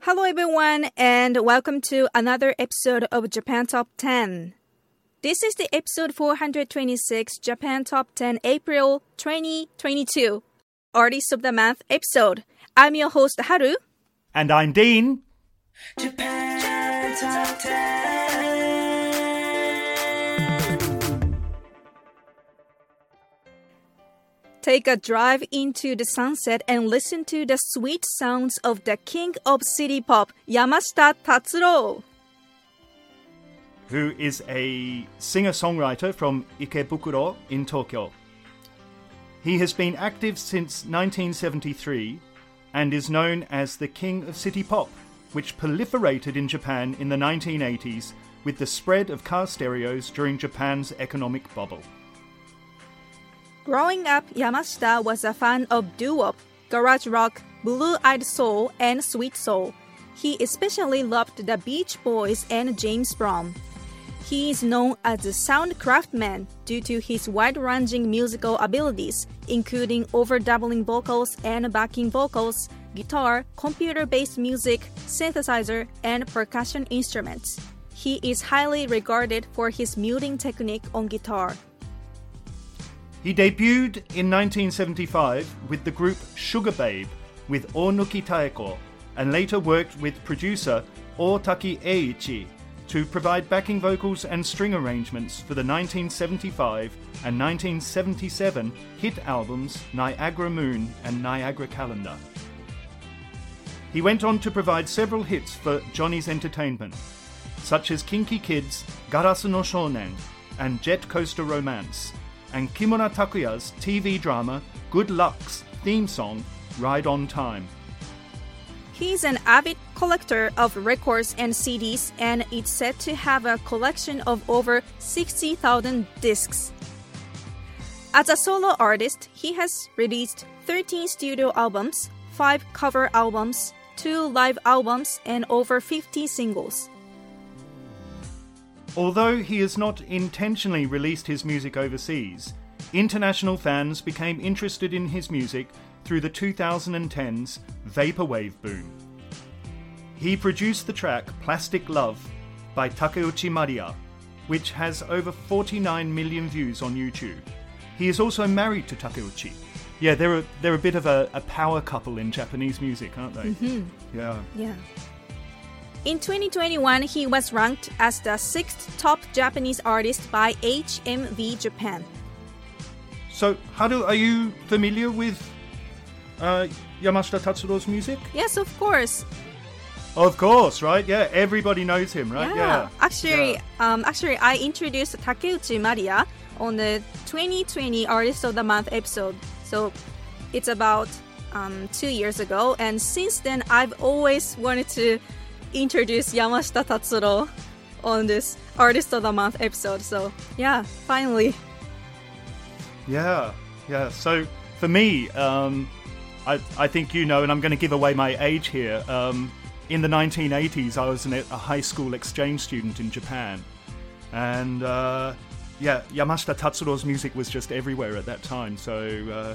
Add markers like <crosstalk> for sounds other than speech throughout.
Hello, everyone, and welcome to another episode of Japan Top 10. This is the episode 426 Japan Top 10 April 2022 Artist of the Month episode. I'm your host, Haru. And I'm Dean. Japan Top 10. Take a drive into the sunset and listen to the sweet sounds of the king of city pop, Yamashita Tatsuro. Who is a singer songwriter from Ikebukuro in Tokyo. He has been active since 1973 and is known as the king of city pop, which proliferated in Japan in the 1980s with the spread of car stereos during Japan's economic bubble. Growing up, Yamashita was a fan of doo-wop, garage rock, blue-eyed soul, and sweet soul. He especially loved the Beach Boys and James Brown. He is known as a sound craftsman due to his wide-ranging musical abilities, including overdoubling vocals and backing vocals, guitar, computer-based music, synthesizer, and percussion instruments. He is highly regarded for his muting technique on guitar. He debuted in 1975 with the group Sugar Babe with Onuki Taeko and later worked with producer Otaki Eiichi to provide backing vocals and string arrangements for the 1975 and 1977 hit albums Niagara Moon and Niagara Calendar. He went on to provide several hits for Johnny's Entertainment, such as KinKi Kids, Garasu no Shonen, and Jet Coaster Romance, and Kimura Takuya's TV drama Good Luck's theme song, Ride on Time. He's an avid collector of records and CDs and is said to have a collection of over 60,000 discs. As a solo artist, he has released 13 studio albums, 5 cover albums, 2 live albums, and over 50 singles. Although he has not intentionally released his music overseas, international fans became interested in his music through the 2010s Vaporwave boom. He produced the track Plastic Love by Takeuchi Maria, which has over 49 million views on YouTube. He is also married to Takeuchi. Yeah, they're a, they're a bit of a, a power couple in Japanese music, aren't they? Mm-hmm. Yeah. Yeah. In 2021, he was ranked as the sixth top Japanese artist by HMV Japan. So, Haru, are you familiar with uh, Yamashita Tatsuro's music? Yes, of course. Of course, right? Yeah, everybody knows him, right? Yeah. Actually, Yeah. um, actually, I introduced Takeuchi Maria on the 2020 Artist of the Month episode. So it's about um, two years ago, and since then, I've always wanted to introduce Yamashita Tatsuro on this Artist of the Month episode. So yeah, finally. Yeah, yeah. So for me, um, I, I think you know, and I'm going to give away my age here. Um, in the 1980s, I was an, a high school exchange student in Japan. And uh, yeah, Yamashita Tatsuro's music was just everywhere at that time. So uh,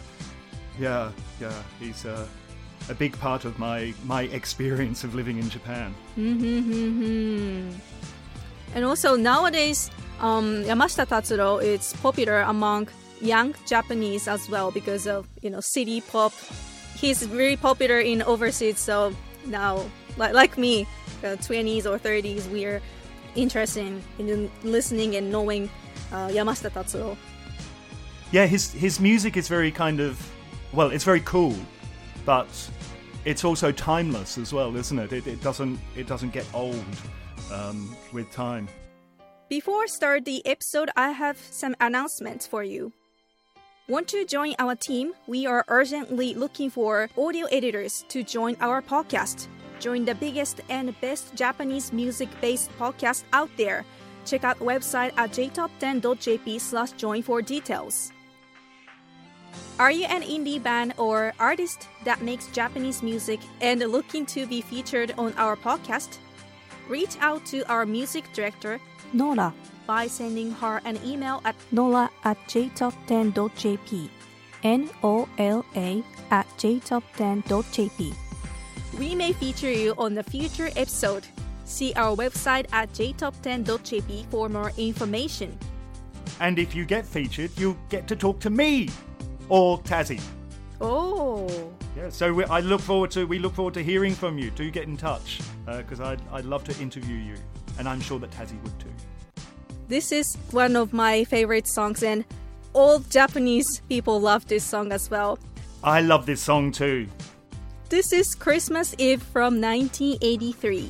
yeah, yeah, he's uh, a big part of my, my experience of living in Japan. Mm-hmm. And also nowadays, um, Yamashita Tatsuro is popular among young Japanese as well because of you know city pop. He's very popular in overseas, so now like like me, 20s or 30s, we're interested in, in listening and knowing uh, Yamashita Tatsuro. Yeah, his his music is very kind of well, it's very cool, but it's also timeless as well, isn't it? It, it doesn't it doesn't get old um, with time. Before start the episode, I have some announcements for you. Want to join our team? We are urgently looking for audio editors to join our podcast. Join the biggest and best Japanese music-based podcast out there. Check out website at jtop10.jp slash join for details. Are you an indie band or artist that makes Japanese music and looking to be featured on our podcast? Reach out to our music director, Nola, by sending her an email at nola at jtop10.jp. N O L A at jtop10.jp. We may feature you on a future episode. See our website at jtop10.jp for more information. And if you get featured, you'll get to talk to me or Tazzy. Oh, Yeah, so we, I look forward to we look forward to hearing from you. Do get in touch uh, because I'd I'd love to interview you, and I'm sure that Tazzy would too. this is one of my favorite songs, and all Japanese people love this song as well. I love this song too. This is Christmas Eve from 1983.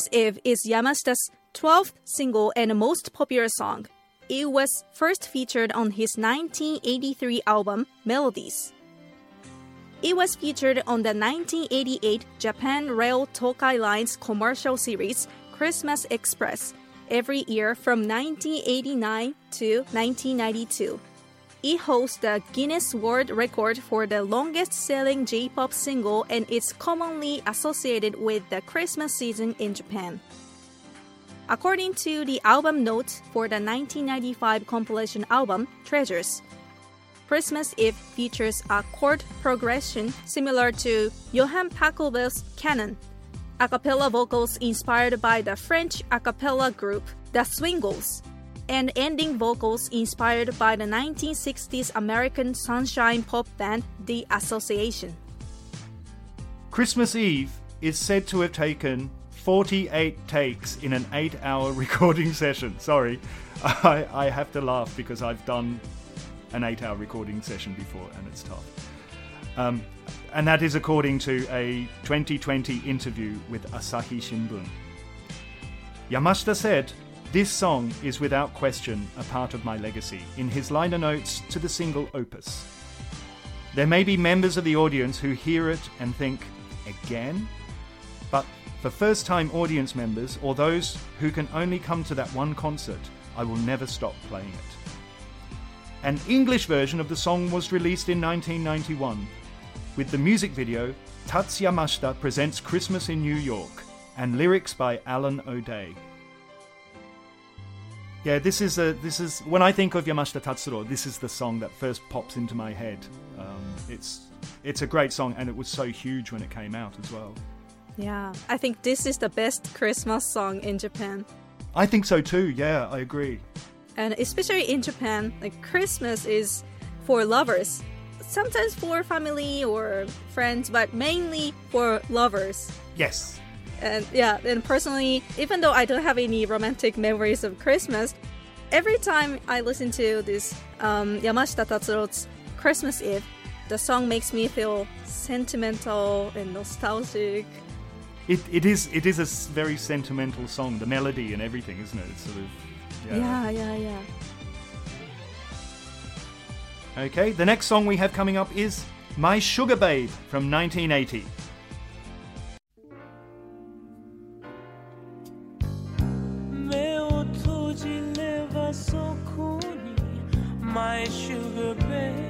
Christmas Eve is Yamashita's 12th single and most popular song. It was first featured on his 1983 album Melodies. It was featured on the 1988 Japan Rail Tokai Line's commercial series Christmas Express every year from 1989 to 1992. It holds the Guinness World Record for the longest selling J pop single and is commonly associated with the Christmas season in Japan. According to the album notes for the 1995 compilation album Treasures, Christmas Eve features a chord progression similar to Johann Pachelbel's Canon, a cappella vocals inspired by the French a cappella group The Swingles, and ending vocals inspired by the 1960s American sunshine pop band The Association. Christmas Eve is said to have taken 48 takes in an 8 hour <laughs> recording session. Sorry, I, I have to laugh because I've done an 8 hour recording session before and it's tough. Um, and that is according to a 2020 interview with Asahi Shimbun. Yamashita said, This song is without question a part of my legacy in his liner notes to the single Opus. There may be members of the audience who hear it and think, Again? But for first time audience members or those who can only come to that one concert, I will never stop playing it. An English version of the song was released in 1991 with the music video Tats Yamashita Presents Christmas in New York and lyrics by Alan O'Day. Yeah, this is a this is when I think of Yamashita Tatsuro, this is the song that first pops into my head. Um, it's it's a great song and it was so huge when it came out as well. Yeah, I think this is the best Christmas song in Japan. I think so too. Yeah, I agree. And especially in Japan, like Christmas is for lovers. Sometimes for family or friends, but mainly for lovers. Yes. And yeah, and personally, even though I don't have any romantic memories of Christmas, every time I listen to this um, Yamashita Tatsuro's Christmas Eve, the song makes me feel sentimental and nostalgic. It, it is it is a very sentimental song. The melody and everything, isn't it? It's sort of Yeah, yeah, yeah. Okay, the next song we have coming up is My Sugar Babe from 1980. My sugar babe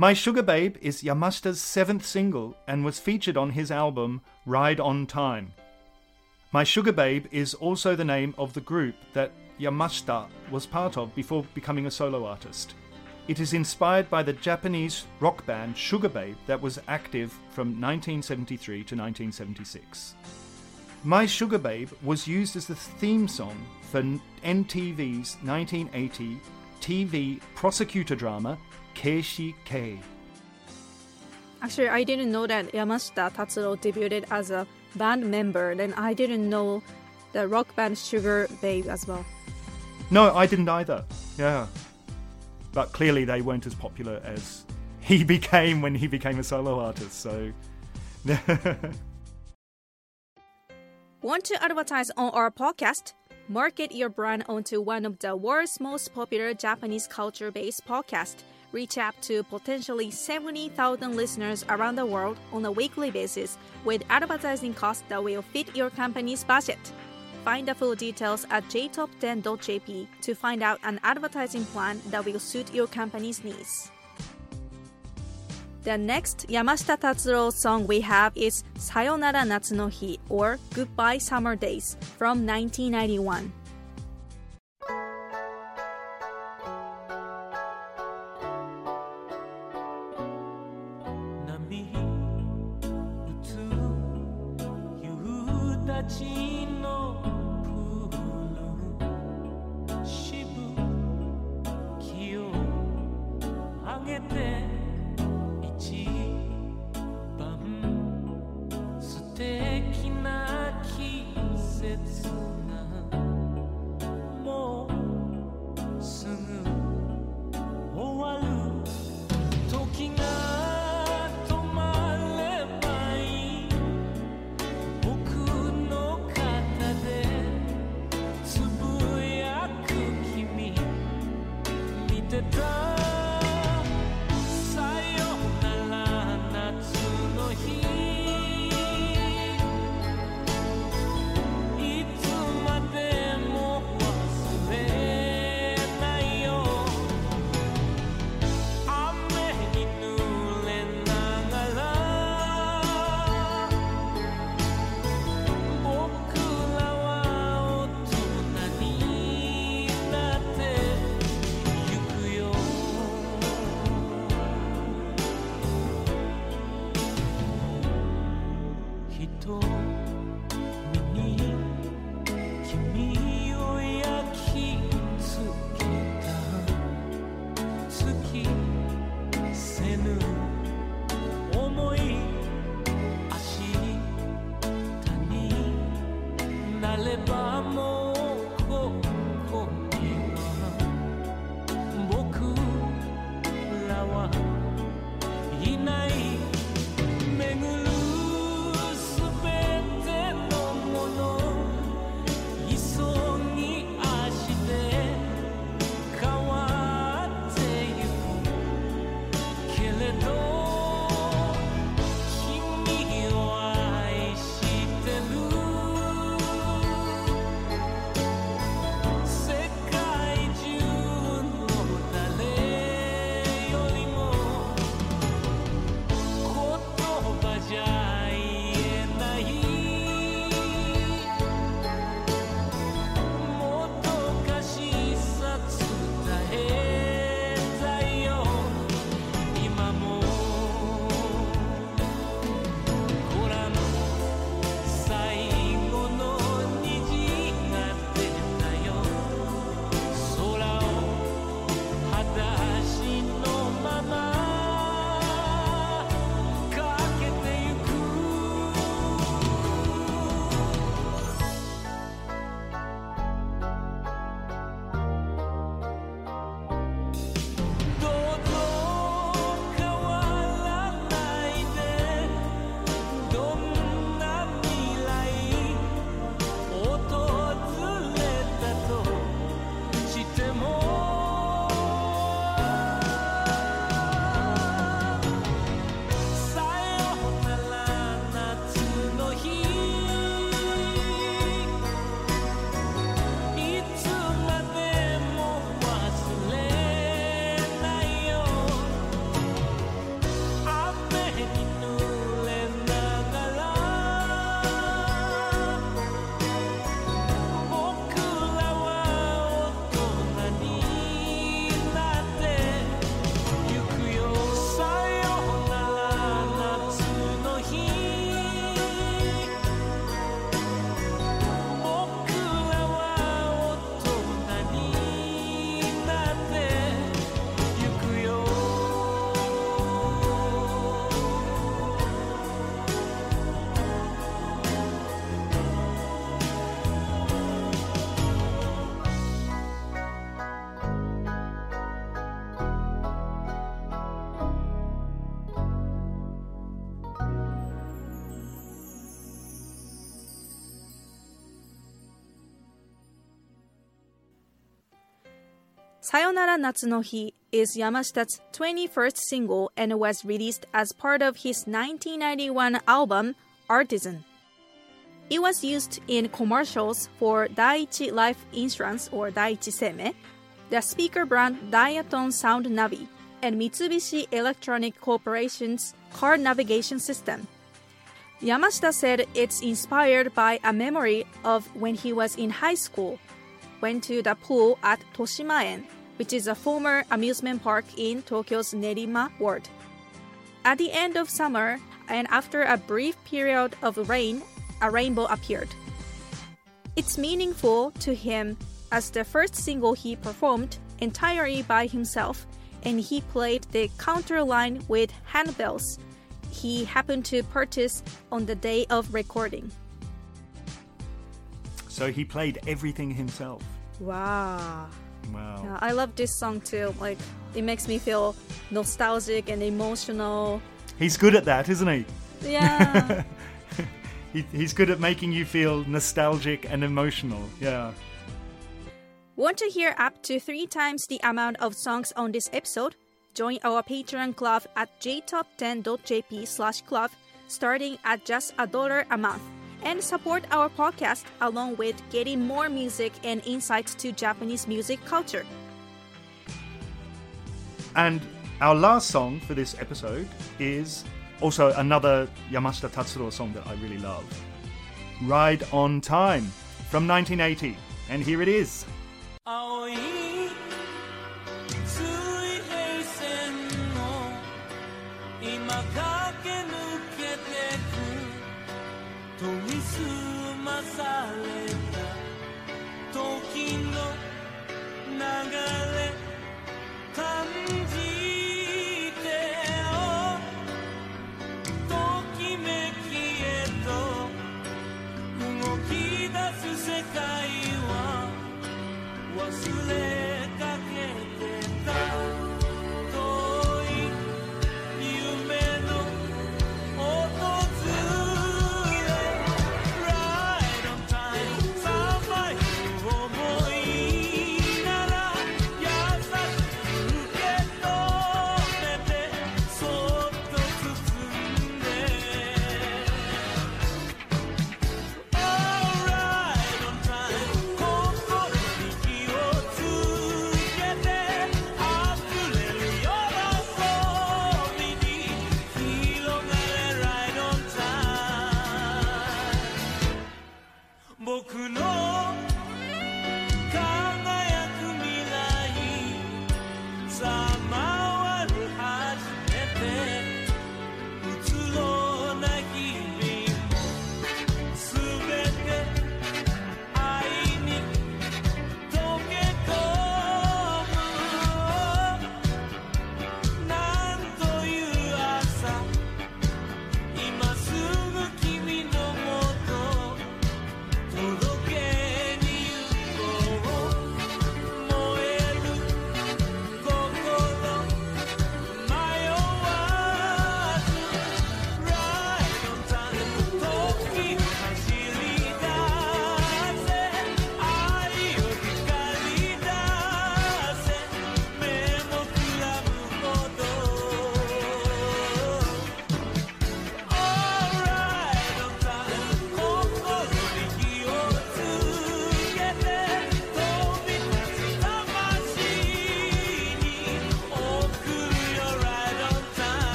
My Sugar Babe is Yamashita's seventh single and was featured on his album Ride on Time. My Sugar Babe is also the name of the group that Yamashita was part of before becoming a solo artist. It is inspired by the Japanese rock band Sugar Babe that was active from 1973 to 1976. My Sugar Babe was used as the theme song for NTV's 1980 TV prosecutor drama Keishi K. Actually, I didn't know that Yamashita Tatsuro debuted as a band member. Then I didn't know the rock band Sugar Babe as well. No, I didn't either. Yeah. But clearly they weren't as popular as he <laughs> became when he became a solo artist, so. <laughs> Want to advertise on our podcast? Market your brand onto one of the world's most popular Japanese culture based podcasts. Reach out to potentially 70,000 listeners around the world on a weekly basis with advertising costs that will fit your company's budget. Find the full details at jtop10.jp to find out an advertising plan that will suit your company's needs. The next Yamashita Tatsuro song we have is Sayonara Natsu no Hi or Goodbye Summer Days from 1991. 一动 Sayonara Natsu no Hi is Yamashita's 21st single and was released as part of his 1991 album Artisan. It was used in commercials for Daiichi Life Insurance or Daiichi Seimei, the speaker brand Diatone Sound Navi, and Mitsubishi Electronic Corporation's car navigation system. Yamashita said it's inspired by a memory of when he was in high school went to the pool at Toshimaen, which is a former amusement park in Tokyo's Nerima ward. At the end of summer, and after a brief period of rain, a rainbow appeared. It's meaningful to him as the first single he performed entirely by himself, and he played the counter line with handbells he happened to purchase on the day of recording. So he played everything himself. Wow. Wow. Yeah, I love this song too. Like it makes me feel nostalgic and emotional. He's good at that, isn't he? Yeah. <laughs> he? He's good at making you feel nostalgic and emotional. Yeah. Want to hear up to three times the amount of songs on this episode? Join our Patreon club at jtop10.jp slash club starting at just a dollar a month and support our podcast along with getting more music and insights to Japanese music culture. And our last song for this episode is also another Yamashita Tatsuro song that I really love. Ride on Time from 1980. And here it is.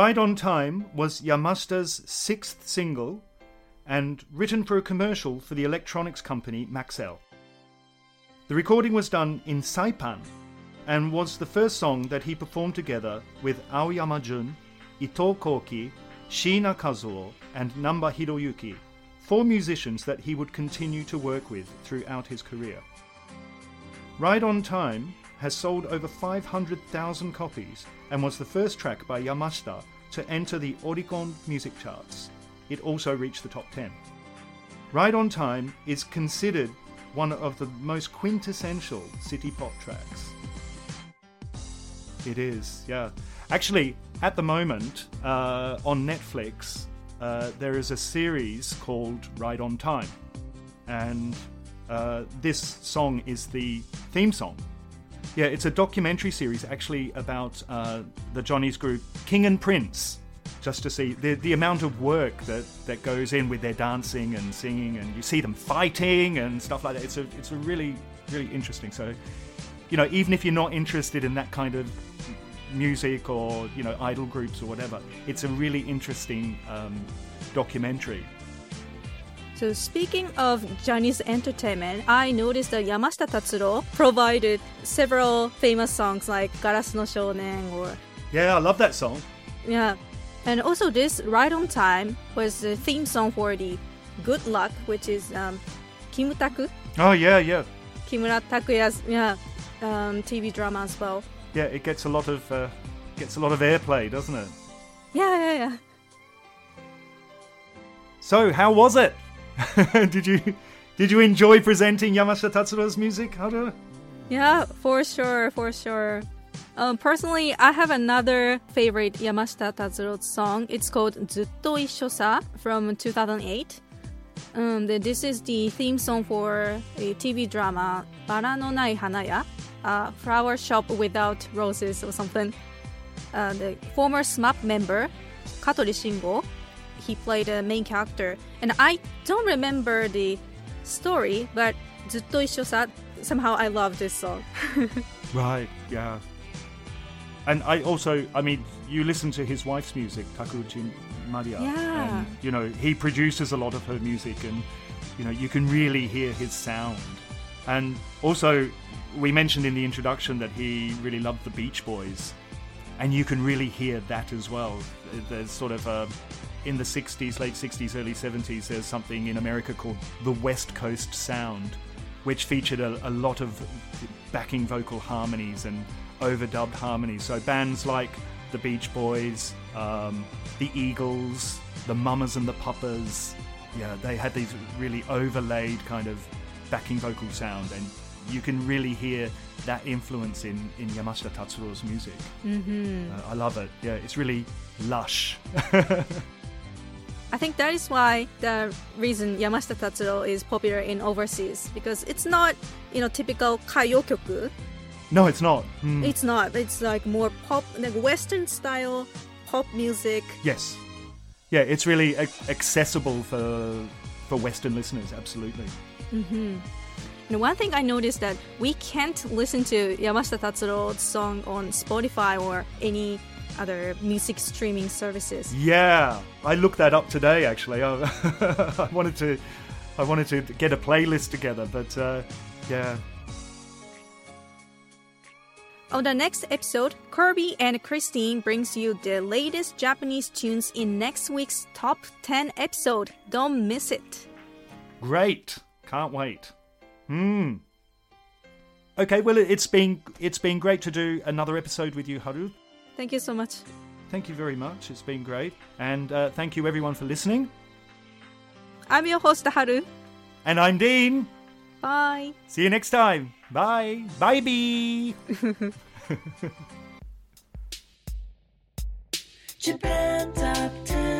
Ride on Time was Yamashita's sixth single and written for a commercial for the electronics company Maxell. The recording was done in Saipan and was the first song that he performed together with Aoyama Jun, Ito Koki, Shiina Kazuo, and Namba Hiroyuki, four musicians that he would continue to work with throughout his career. Ride on Time has sold over 500,000 copies and was the first track by Yamashita to enter the Oricon music charts. It also reached the top 10. Ride on Time is considered one of the most quintessential city pop tracks. It is, yeah. Actually, at the moment, uh, on Netflix, uh, there is a series called Ride on Time. And uh, this song is the theme song yeah, it's a documentary series actually about uh, the Johnny's group King and Prince. Just to see the, the amount of work that, that goes in with their dancing and singing, and you see them fighting and stuff like that. It's a it's a really really interesting. So, you know, even if you're not interested in that kind of music or you know idol groups or whatever, it's a really interesting um, documentary. So speaking of Chinese entertainment, I noticed that Yamashita Tatsuro provided several famous songs like Garasu no Shounen or Yeah, I love that song. yeah. And also this Ride on Time was the theme song for the Good Luck, which is um, Kimutaku, Oh yeah, yeah, Kimura Takuya's yeah, um, TV drama as well. yeah. It gets a lot of uh, gets a lot of airplay, doesn't it? Yeah, yeah, yeah. So, how was it? <laughs> did you did you enjoy presenting Yamashita Tatsuro's music, Haru? Yeah, for sure, for sure. Um, personally, I have another favorite Yamashita Tatsuro song. It's called Zutto Issho sa from 2008. Um, this is the theme song for a TV drama Bara no Nai Hanaya, uh, Flower Shop Without Roses or something. Uh, the former SMAP member, Katori Shingo, he played a main character. And I don't remember the story, but Zutto Issho sa, somehow I love this song. <laughs> Right, yeah. And I also, I mean, you listen to his wife's music, Takeuchi Mariya. Yeah. And, you know, he produces a lot of her music, and, you know, you can really hear his sound. And also, we mentioned in the introduction that he really loved the Beach Boys, and you can really hear that as well. There's sort of a, in the 60s, late 60s, early 70s, there's something in America called the West Coast Sound, which featured a, a lot of backing vocal harmonies and overdubbed harmonies. So bands like the Beach Boys, um, the Eagles, the Mamas and the Papas, yeah, they had these really overlaid kind of backing vocal sound, and you can really hear that influence in, in Yamashita Tatsuro's music. Mm-hmm. Uh, I love it. Yeah, it's really lush. <laughs> I think that is why the reason Yamashita Tatsuro is popular in overseas because it's not, you know, typical kayokyoku. no, it's not. Mm, It's not. It's like more pop, like Western style pop music. yes. Yeah, it's really accessible for for Western listeners. Absolutely. And one thing I noticed that we can't listen to Yamashita Tatsuro's song on Spotify or any other music streaming services. Yeah, I looked that up today. Actually, I, <laughs> I wanted to, I wanted to get a playlist together, but uh, yeah, On the next episode, Kirby and Christine brings you the latest Japanese tunes in next week's top 10 episode. Don't miss it. great. Can't wait. Hmm. Okay, well, it- it's been it's been great to do another episode with you, Haru. Thank you so much. Thank you very much. It's been great, and uh, thank you everyone for listening. I'm your host, Haru. And I'm Dean. Bye. See you next time. Bye. Bye. <laughs> <laughs> Japan Top 10,